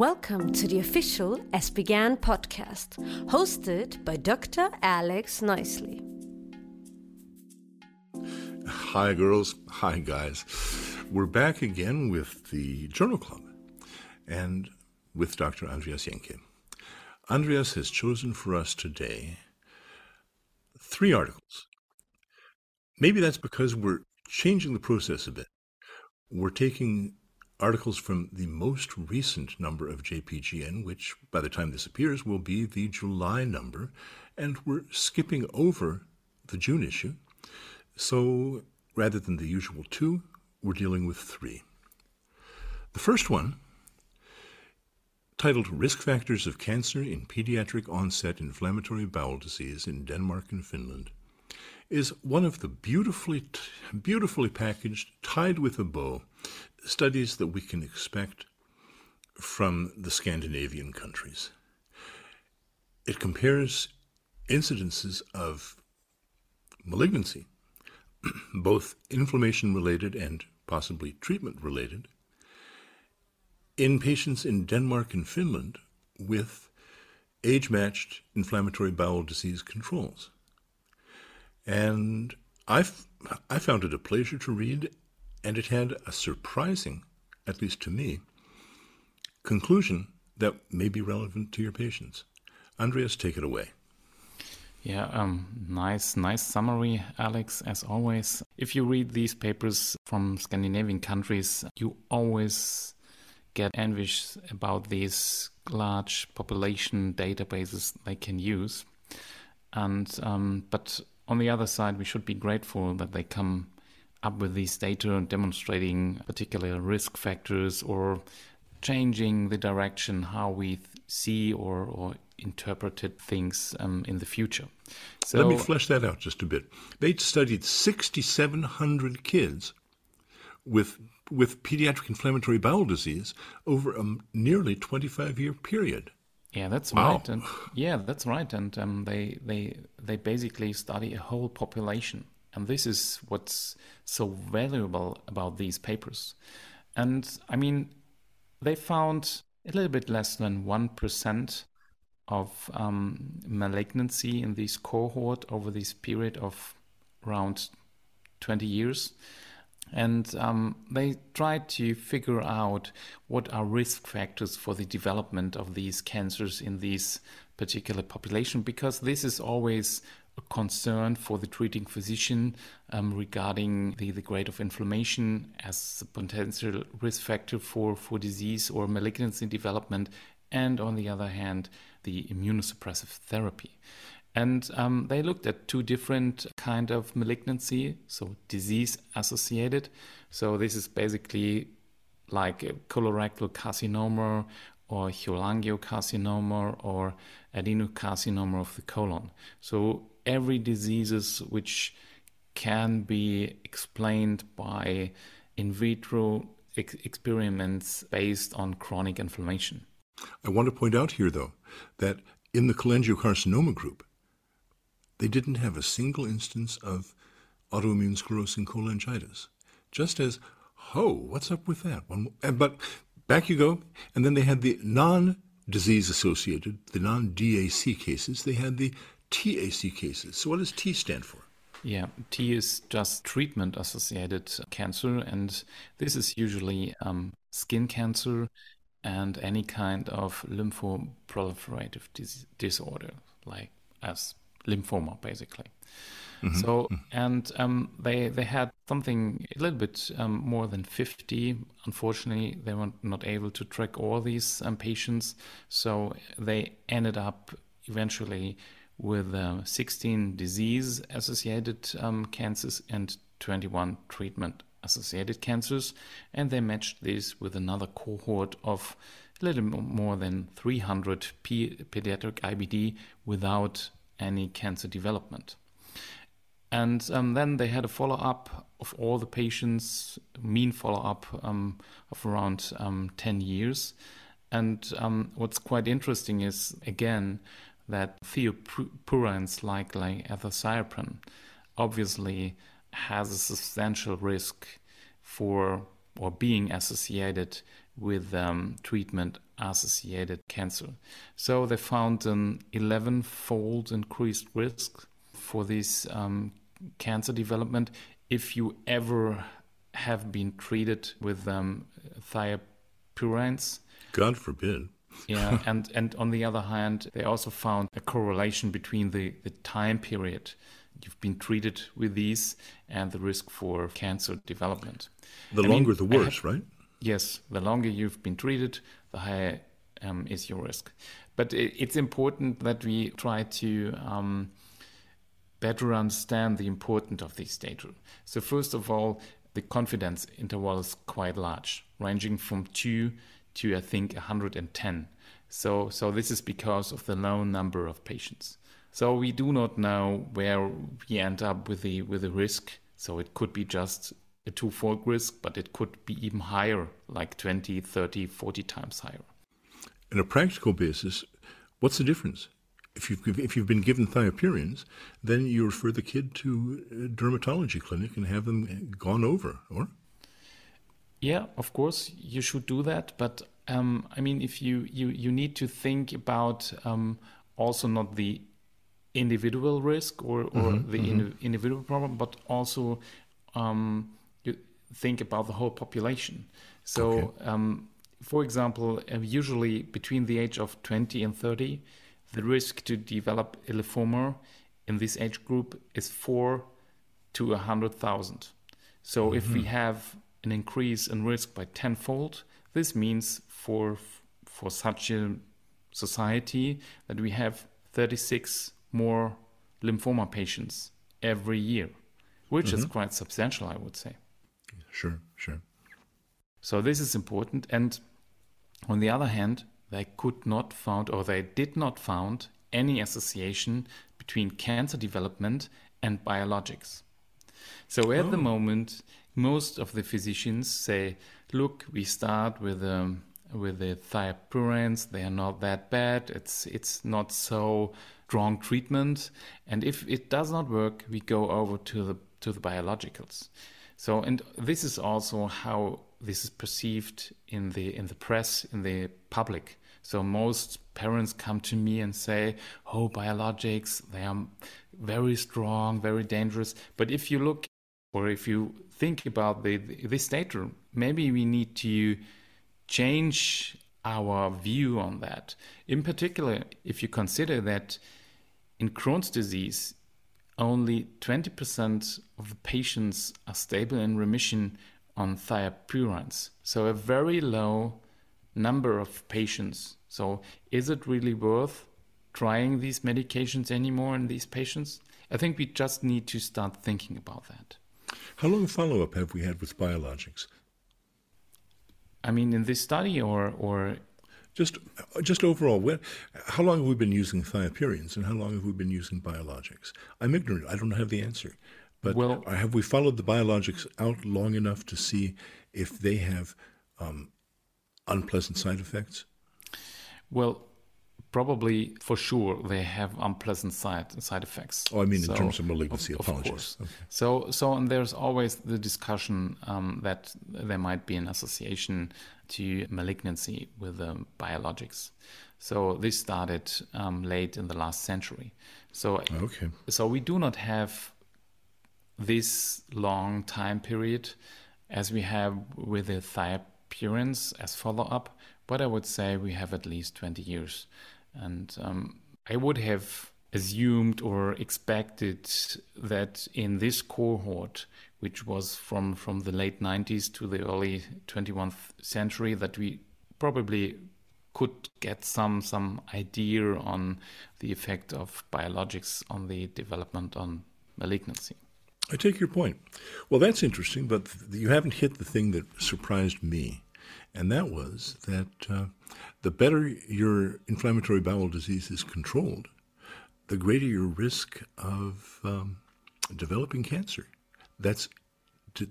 Welcome to the official ESPGHAN podcast, hosted by Dr. Alex Knisely. Hi, girls. Hi, guys. We're back again with the Journal Club and with Dr. Andreas Jenke. Andreas has chosen for us today three articles. Maybe that's because we're changing the process a bit. We're taking articles from the most recent number of JPGN, which by the time this appears will be the July number, and we're skipping over the June issue. So rather than the usual two, we're dealing with three. The first one, titled Risk Factors of Cancer in Pediatric Onset Inflammatory Bowel Disease in Denmark and Finland, is one of the beautifully, beautifully packaged, tied with a bow, studies that we can expect from the Scandinavian countries. It compares incidences of malignancy, both inflammation related and possibly treatment related, in patients in Denmark and Finland with age matched inflammatory bowel disease controls. And I, I found it a pleasure to read and it had a surprising, at least to me, conclusion that may be relevant to your patients. Andreas, take it away. Yeah, um, nice, nice summary, Alex, as always. If you read these papers from Scandinavian countries, you always get envious about these large population databases they can use. And um, but on the other side, we should be grateful that they come up with these data and demonstrating particular risk factors or changing the direction how we see or, or interpreted things um, in the future. So let me flesh that out just a bit. They studied 6,700 kids with with pediatric inflammatory bowel disease over a nearly 25 year period. Yeah, that's wow. right. And yeah, that's right. And um, they they they basically study a whole population. And this is what's so valuable about these papers. And I mean, they found a little bit less than 1% of um, malignancy in this cohort over this period of around 20 years. And um, they tried to figure out what are risk factors for the development of these cancers in these particular population, because this is always concern for the treating physician um, regarding the, the grade of inflammation as a potential risk factor for, for disease or malignancy development, and on the other hand, the immunosuppressive therapy. And um, they looked at two different kind of malignancy, so disease associated. So this is basically like a colorectal carcinoma or cholangiocarcinoma or adenocarcinoma of the colon. So every diseases which can be explained by in vitro ex- experiments based on chronic inflammation. I want to point out here, though, that in the cholangiocarcinoma group, they didn't have a single instance of autoimmune sclerosing cholangitis. Just as, oh, what's up with that? One, but back you go. And then they had the non disease associated, the non DAC cases. They had the TAC cases. So, what does T stand for? Yeah, T is just treatment associated cancer, and this is usually um, skin cancer and any kind of lymphoproliferative dis- disorder, like as lymphoma, basically. Mm-hmm. So, and um, they they had something a little bit um, more than fifty. Unfortunately, they were not able to track all these um, patients, so they ended up eventually with uh, 16 disease associated um, cancers and 21 treatment associated cancers. And they matched this with another cohort of a little more than 300 p- pediatric IBD without any cancer development. And um, then they had a follow up of all the patients, mean follow up um, of around um, 10 years. And um, what's quite interesting is, again, that thiopurines like, like azathioprine obviously has a substantial risk for or being associated with um, treatment associated cancer. So they found an 11 fold increased risk for this um, cancer development if you ever have been treated with um, thiopurines. God forbid. Yeah, and, and on the other hand, they also found a correlation between the, the time period you've been treated with these and the risk for cancer development. The I longer, mean, the worse, have, right? Yes, the longer you've been treated, the higher um, is your risk. But it, it's important that we try to um, better understand the importance of these data. So, first of all, the confidence interval is quite large, ranging from 2 to, I think, 110. So, so this is because of the low number of patients. So we do not know where we end up with the with the risk. So it could be just a two-fold risk, but it could be even higher, like 20, 30, 40 times higher. On a practical basis, what's the difference? If you've, if you've been given thiopurines, then you refer the kid to a dermatology clinic and have them gone over, or? Yeah, of course, you should do that. But um, I mean, if you, you, you need to think about um, also not the individual risk or, or mm-hmm, the mm-hmm. individual problem, but also um, you think about the whole population. So, okay. um, for example, uh, usually between the age of 20 and 30, the risk to develop a lymphoma in this age group is 4 to 100,000. So, mm-hmm. if we mm-hmm. have an increase in risk by tenfold, this means for for such a society that we have 36 more lymphoma patients every year, which mm-hmm. is quite substantial, I would say. Sure, sure. So this is important. And on the other hand, they could not found or they did not found any association between cancer development and biologics. So at oh. the moment, most of the physicians say, look, we start with um, with the thiopurines, they are not that bad. It's it's not so strong treatment. And if it does not work, we go over to the to the biologicals. So, and this is also how this is perceived in the in the press, in the public. So most parents come to me and say, "Oh, biologics, they are very strong, very dangerous." But if you look, or if you think about the, this data, maybe we need to change our view on that. In particular, if you consider that in Crohn's disease, only 20% of the patients are stable in remission on thiopurines. So a very low number of patients. So is it really worth trying these medications anymore in these patients? I think we just need to start thinking about that. How long follow up have we had with biologics? I mean, in this study or or just, just overall, where, how long have we been using thiopurines and how long have we been using biologics? I'm ignorant. I don't have the answer. But well, have we followed the biologics out long enough to see if they have um, unpleasant side effects? Well, probably for sure they have unpleasant side side effects. Oh, I mean so, in terms of malignancy. Of, apologies. Of course. Okay. So, so and there's always the discussion um, that there might be an association to malignancy with um, biologics. So this started um, late in the last century. So, okay. so we do not have this long time period as we have with the thiopurines as follow up, but I would say we have at least 20 years. And um, I would have assumed or expected that in this cohort, which was from, from the late 90s to the early 21st century, that we probably could get some some idea on the effect of biologics on the development on malignancy. I take your point. Well, that's interesting, but you haven't hit the thing that surprised me, and that was that uh, the better your inflammatory bowel disease is controlled, the greater your risk of um, developing cancer. That's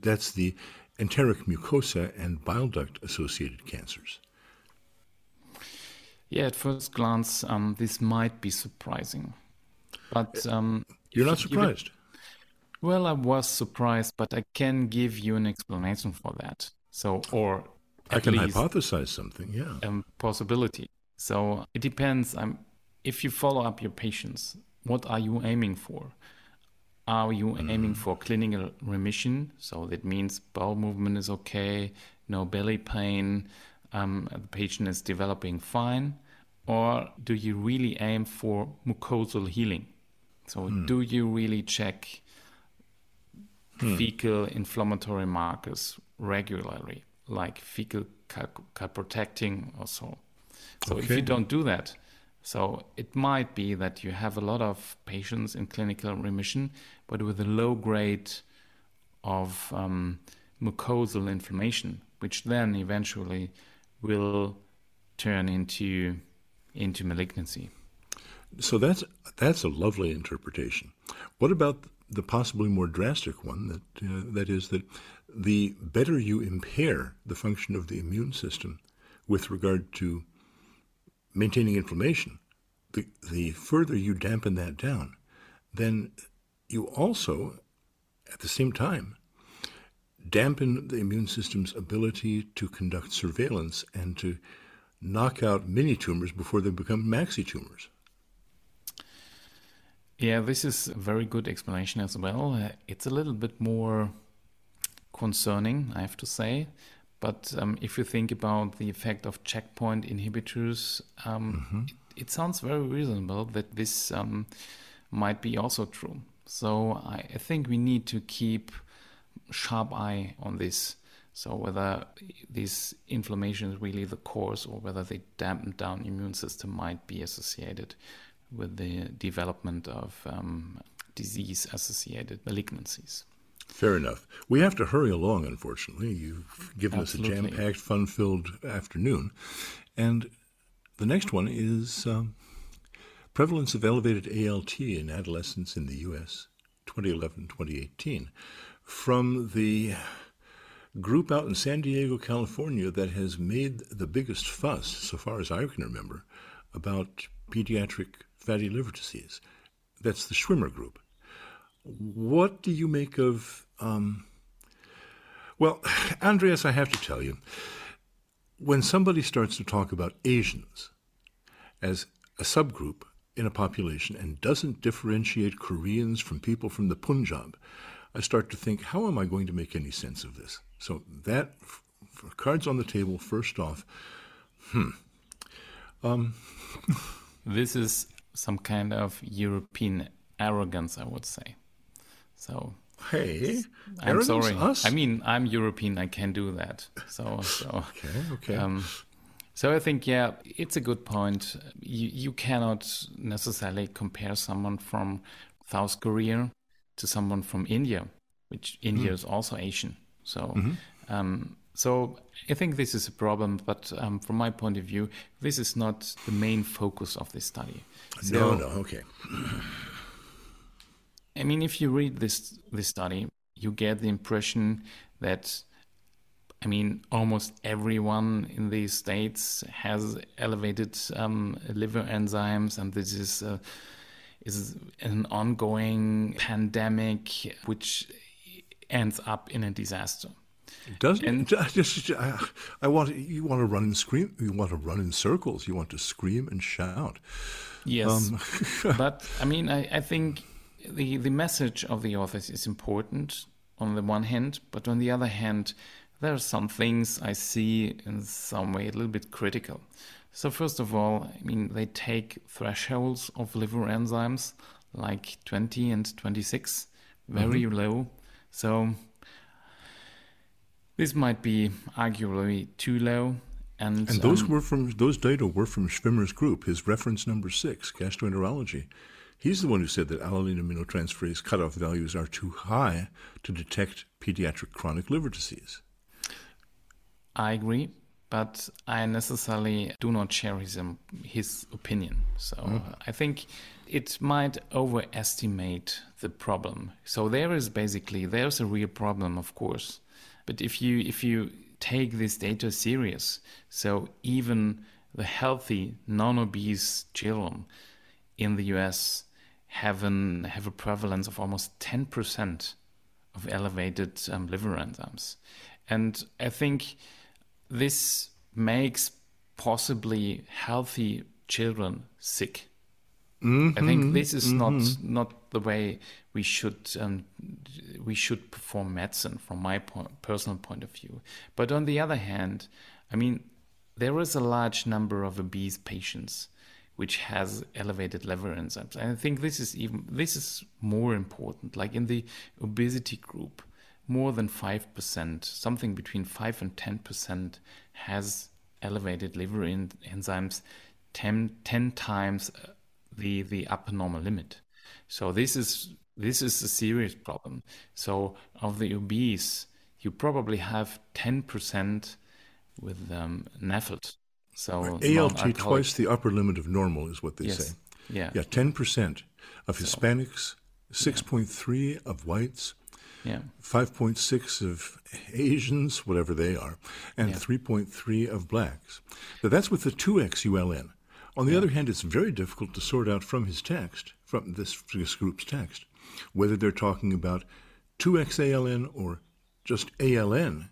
that's the enteric mucosa and bile duct associated cancers. Yeah, at first glance, um, this might be surprising, but um, you're not surprised. You well, I was surprised, but I can give you an explanation for that. So, or I can hypothesize something, yeah. Um, possibility. So it depends. Um, if you follow up your patients, what are you aiming for? Are you mm. aiming for clinical remission? So that means bowel movement is okay, no belly pain, um, the patient is developing fine. Or do you really aim for mucosal healing? So, mm. do you really check hmm. fecal inflammatory markers regularly, like fecal calprotectin or so? So, okay. if you don't do that, so it might be that you have a lot of patients in clinical remission, but with a low grade of um, mucosal inflammation, which then eventually will turn into into malignancy. So that's that's a lovely interpretation. What about the possibly more drastic one that uh, that is that the better you impair the function of the immune system with regard to maintaining inflammation, the, the further you dampen that down, then you also, at the same time, dampen the immune system's ability to conduct surveillance and to knock out mini tumors before they become maxi tumors. Yeah, this is a very good explanation as well. It's a little bit more concerning, I have to say. But um, if you think about the effect of checkpoint inhibitors, um, mm-hmm. it, it, sounds very reasonable that this um, might be also true. So I, I, think we need to keep sharp eye on this. So whether this inflammation is really the cause or whether the dampened down immune system might be associated with the development of um, disease associated malignancies. Fair enough. We have to hurry along, unfortunately. You've given Absolutely. us a jam packed, fun filled afternoon. And the next one is um, prevalence of elevated ALT in adolescents in the U.S. 2011 2018 from the group out in San Diego, California that has made the biggest fuss, so far as I can remember, about pediatric fatty liver disease. That's the Schwimmer group. What do you make of. Um, well, Andreas, I have to tell you, when somebody starts to talk about Asians as a subgroup in a population and doesn't differentiate Koreans from people from the Punjab, I start to think, how am I going to make any sense of this? So that, cards on the table, first off, hmm. Um. this is some kind of European arrogance, I would say. So hey, I'm sorry. Us? I mean, I'm European. I can do that. So, so okay, okay. Um, so I think yeah, it's a good point. You you cannot necessarily compare someone from South Korea to someone from India, which India mm. is also Asian. So. Mm-hmm. Um, so I think this is a problem, but um, from my point of view, this is not the main focus of this study. So, no, no, okay. I mean, if you read this this study, you get the impression that, I mean, almost everyone in these states has elevated um, liver enzymes, and this is uh, is an ongoing pandemic which ends up in a disaster. Doesn't and, just I, I, want you want to run and scream you want to run in circles you want to scream and shout. Yes. Um, but i mean I, I think the the message of the authors is important on the one hand, but on the other hand, there are some things I see in some way a little bit critical. So first of all, I mean they take thresholds of liver enzymes like 20 and 26 very mm-hmm. low. So this might be arguably too low. And, and those um, were from those data were from Schwimmer's group, his reference number six, gastroenterology. He's the one who said that alanine aminotransferase cutoff values are too high to detect pediatric chronic liver disease. I agree, but I necessarily do not share his, um, his opinion. So mm. I think it might overestimate the problem. So there is basically there's a real problem, of course, but if you if you take this data serious, so even the healthy non-obese children in the US have an have a prevalence of almost 10% of elevated um, liver enzymes. And I think this makes possibly healthy children sick. Mm-hmm, I think this is mm-hmm. not not the way we should um, we should perform medicine from my point, personal point of view. But on the other hand, I mean, there is a large number of obese patients which has elevated liver enzymes. And I think this is even this is more important. Like in the obesity group, more than five percent, something between five and ten percent, has elevated liver en- enzymes 10, 10 times uh, the the upper normal limit. So this is this is a serious problem. So of the obese, you probably have ten percent with um, NAFLD. So ALT twice the upper limit of normal is what they yes. say. Yeah. Yeah, ten percent of Hispanics, six point yeah. three of whites, yeah. 5.6 of Asians, whatever they are, and yeah. 3.3 of blacks. But that's with the 2xULN. On the yeah. other hand, it's very difficult to sort out from his text, from this, this group's text, whether they're talking about 2x ALN or just ALN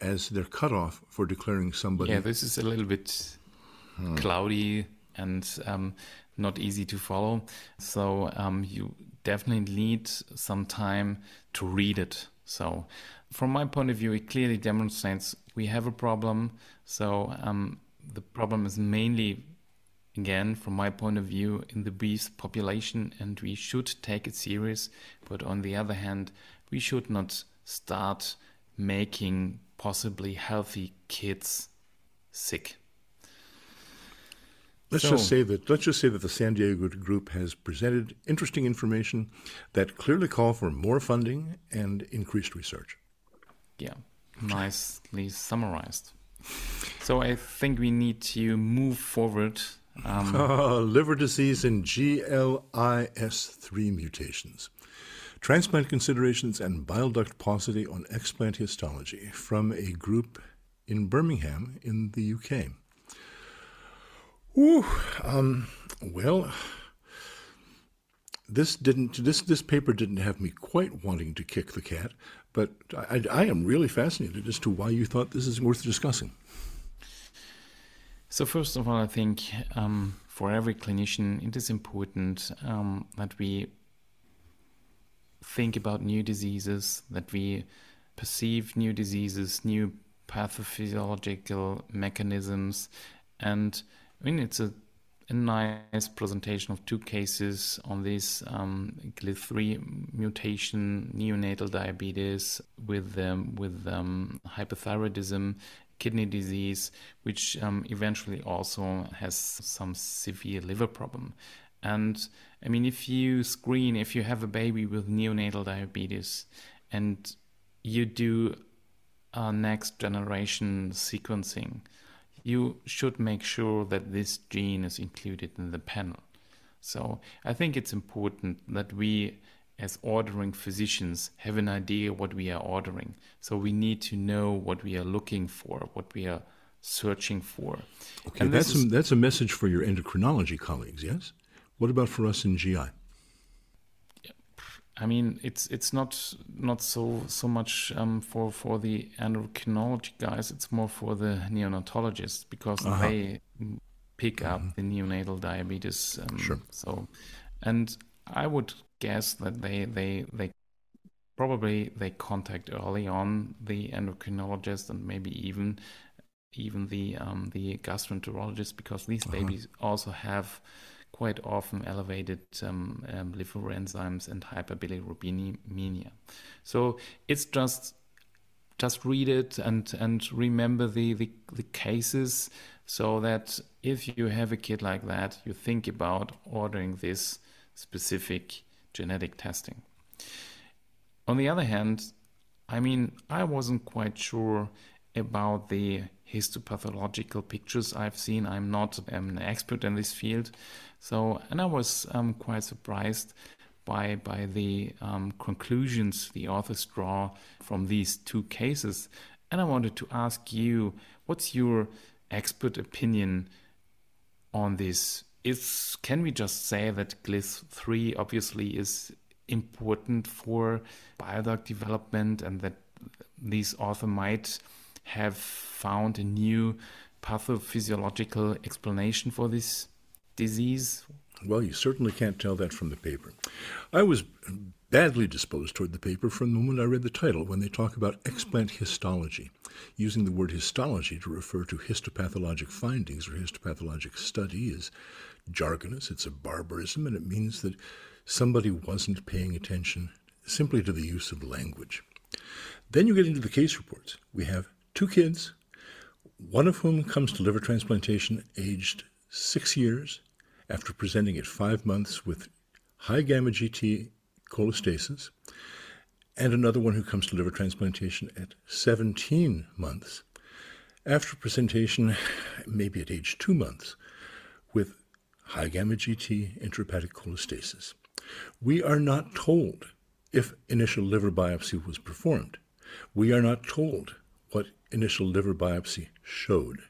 as their cutoff for declaring somebody. Yeah, this is a little bit hmm. cloudy and um, not easy to follow. So um, you definitely need some time to read it. So, from my point of view, it clearly demonstrates we have a problem. So, um, the problem is mainly again, from my point of view, in the bees population, and we should take it serious. But on the other hand, we should not start making possibly healthy kids sick. Let's so, just say that let's just say that the San Diego group has presented interesting information that clearly call for more funding and increased research. Yeah, nicely summarized. So I think we need to move forward um, uh, liver disease and GLIS3 mutations. Transplant considerations and bile duct paucity on explant histology from a group in Birmingham in the UK. Ooh, um, well, this didn't. This this paper didn't have me quite wanting to kick the cat, but I, I am really fascinated as to why you thought this is worth discussing. So, first of all, I think um, for every clinician, it is important um, that we think about new diseases, that we perceive new diseases, new pathophysiological mechanisms. And I mean, it's a, a nice presentation of two cases on this um, GLIS3 mutation, neonatal diabetes with, um, with um, hypothyroidism kidney disease, which um, eventually also has some severe liver problem. And I mean, if you screen, if you have a baby with neonatal diabetes and you do a next generation sequencing, you should make sure that this gene is included in the panel. So I think it's important that we as ordering physicians have an idea what we are ordering. So we need to know what we are looking for, what we are searching for. Okay, that's is, a, that's a message for your endocrinology colleagues, yes? What about for us in GI? I mean, it's it's not not so so much um, for for the endocrinology guys. It's more for the neonatologists because uh-huh. they pick up mm-hmm. the neonatal diabetes. Um, sure. So, and I would guess that they they they probably they contact early on the endocrinologist and maybe even even the um, the gastroenterologist because these uh-huh. babies also have quite often elevated um, um, liver enzymes and hyperbilirubinemia. So it's just just read it and and remember the, the the cases so that if you have a kid like that, you think about ordering this specific genetic testing. On the other hand, I mean, I wasn't quite sure about the histopathological pictures I've seen. I'm not an expert in this field, so and I was um, quite surprised by by the um, conclusions the authors draw from these two cases. And I wanted to ask you, what's your expert opinion on this is can we just say that GLIS3 obviously is important for bile duct development and that these author might have found a new pathophysiological explanation for this disease? Well, you certainly can't tell that from the paper. I was badly disposed toward the paper from the moment I read the title when they talk about explant histology, using the word histology to refer to histopathologic findings or histopathologic study is jargonous, it's a barbarism, and it means that somebody wasn't paying attention simply to the use of language. Then you get into the case reports. We have two kids, one of whom comes to liver transplantation aged six years after presenting at five months with high gamma GT cholestasis, and another one who comes to liver transplantation at 17 months after presentation, maybe at age two months, with high gamma GT intrahepatic cholestasis. We are not told if initial liver biopsy was performed. We are not told initial liver biopsy showed.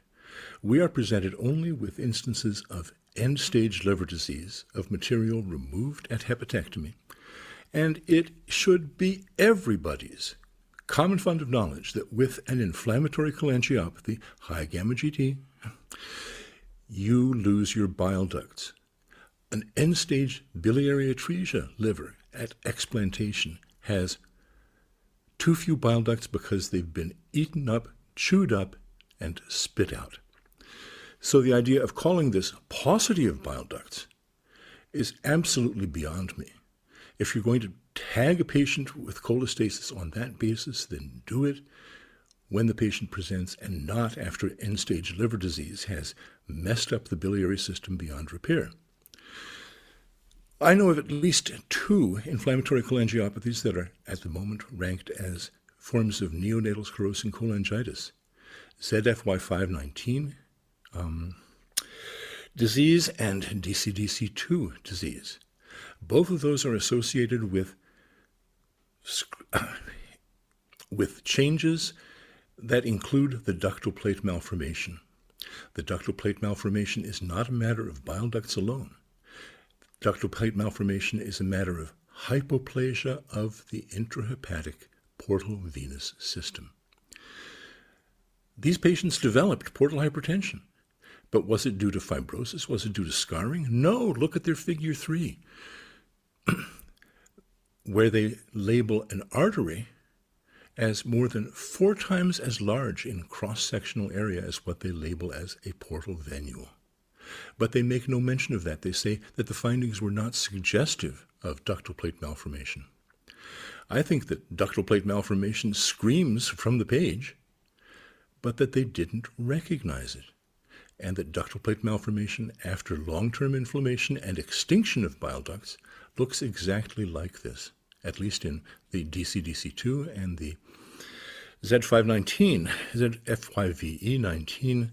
We are presented only with instances of end stage liver disease, of material removed at hepatectomy, and it should be everybody's common fund of knowledge that with an inflammatory cholangiopathy, high gamma GT, you lose your bile ducts. An end stage biliary atresia liver at explantation has too few bile ducts because they've been eaten up, chewed up, and spit out. So the idea of calling this paucity of bile ducts is absolutely beyond me. If you're going to tag a patient with cholestasis on that basis, then do it when the patient presents and not after end stage liver disease has messed up the biliary system beyond repair. I know of at least two inflammatory cholangiopathies that are at the moment ranked as forms of neonatal sclerosing cholangitis ZFY519 um, disease and DCDC2 disease. Both of those are associated with, with changes that include the ductal plate malformation. The ductal plate malformation is not a matter of bile ducts alone. Ductal plate malformation is a matter of hypoplasia of the intrahepatic portal venous system. These patients developed portal hypertension. But was it due to fibrosis? Was it due to scarring? No, look at their figure three, where they label an artery as more than four times as large in cross sectional area as what they label as a portal venule. But they make no mention of that. They say that the findings were not suggestive of ductal plate malformation. I think that ductal plate malformation screams from the page, but that they didn't recognize it and that ductal plate malformation after long term inflammation and extinction of bile ducts looks exactly like this, at least in the DCDC2 and the Z519, ZFYVE19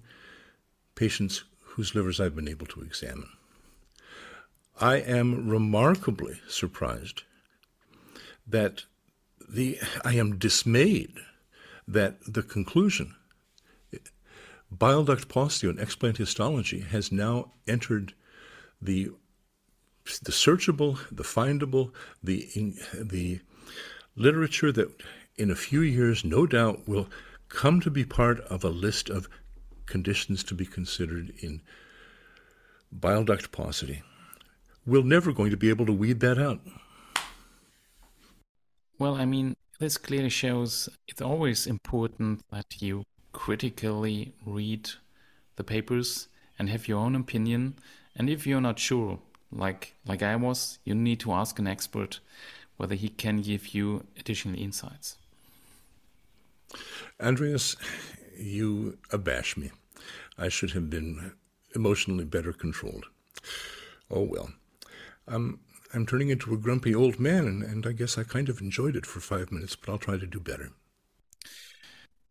patients whose livers I've been able to examine. I am remarkably surprised that the I am dismayed that the conclusion Bile duct paucity and explant histology has now entered the the searchable, the findable, the the literature that in a few years, no doubt, will come to be part of a list of conditions to be considered in bile duct paucity. We're never going to be able to weed that out. Well, I mean, this clearly shows it's always important that you critically read the papers and have your own opinion. And if you're not sure, like like I was, you need to ask an expert whether he can give you additional insights. Andreas, you abash me. I should have been emotionally better controlled. Oh well. Um, I'm turning into a grumpy old man, and, and I guess I kind of enjoyed it for five minutes, but I'll try to do better.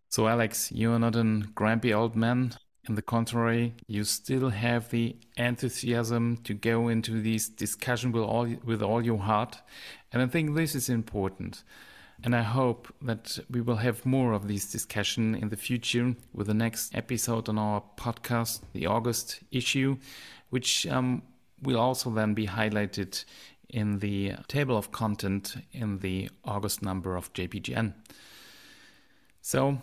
So, Alex, you are not a grumpy old man. On the contrary, you still have the enthusiasm to go into this discussion with all with all your heart, and I think this is important. And I hope that we will have more of this discussion in the future with the next episode on our podcast, the August issue, which um, will also then be highlighted in the table of content in the August number of JPGN. So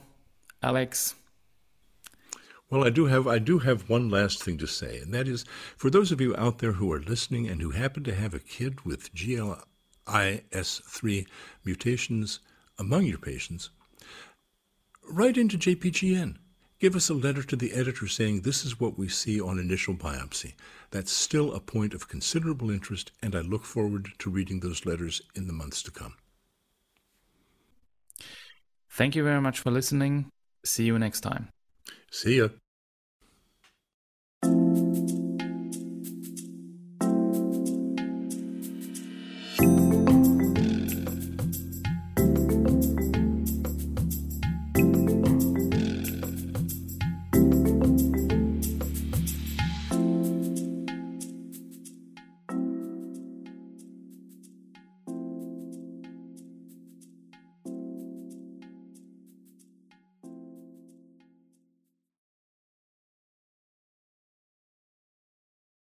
Alex. Well, I do have I do have one last thing to say, and that is for those of you out there who are listening and who happen to have a kid with GLIS3 mutations among your patients, write into JPGN. Give us a letter to the editor saying this is what we see on initial biopsy. That's still a point of considerable interest, and I look forward to reading those letters in the months to come. Thank you very much for listening. See you next time. See ya.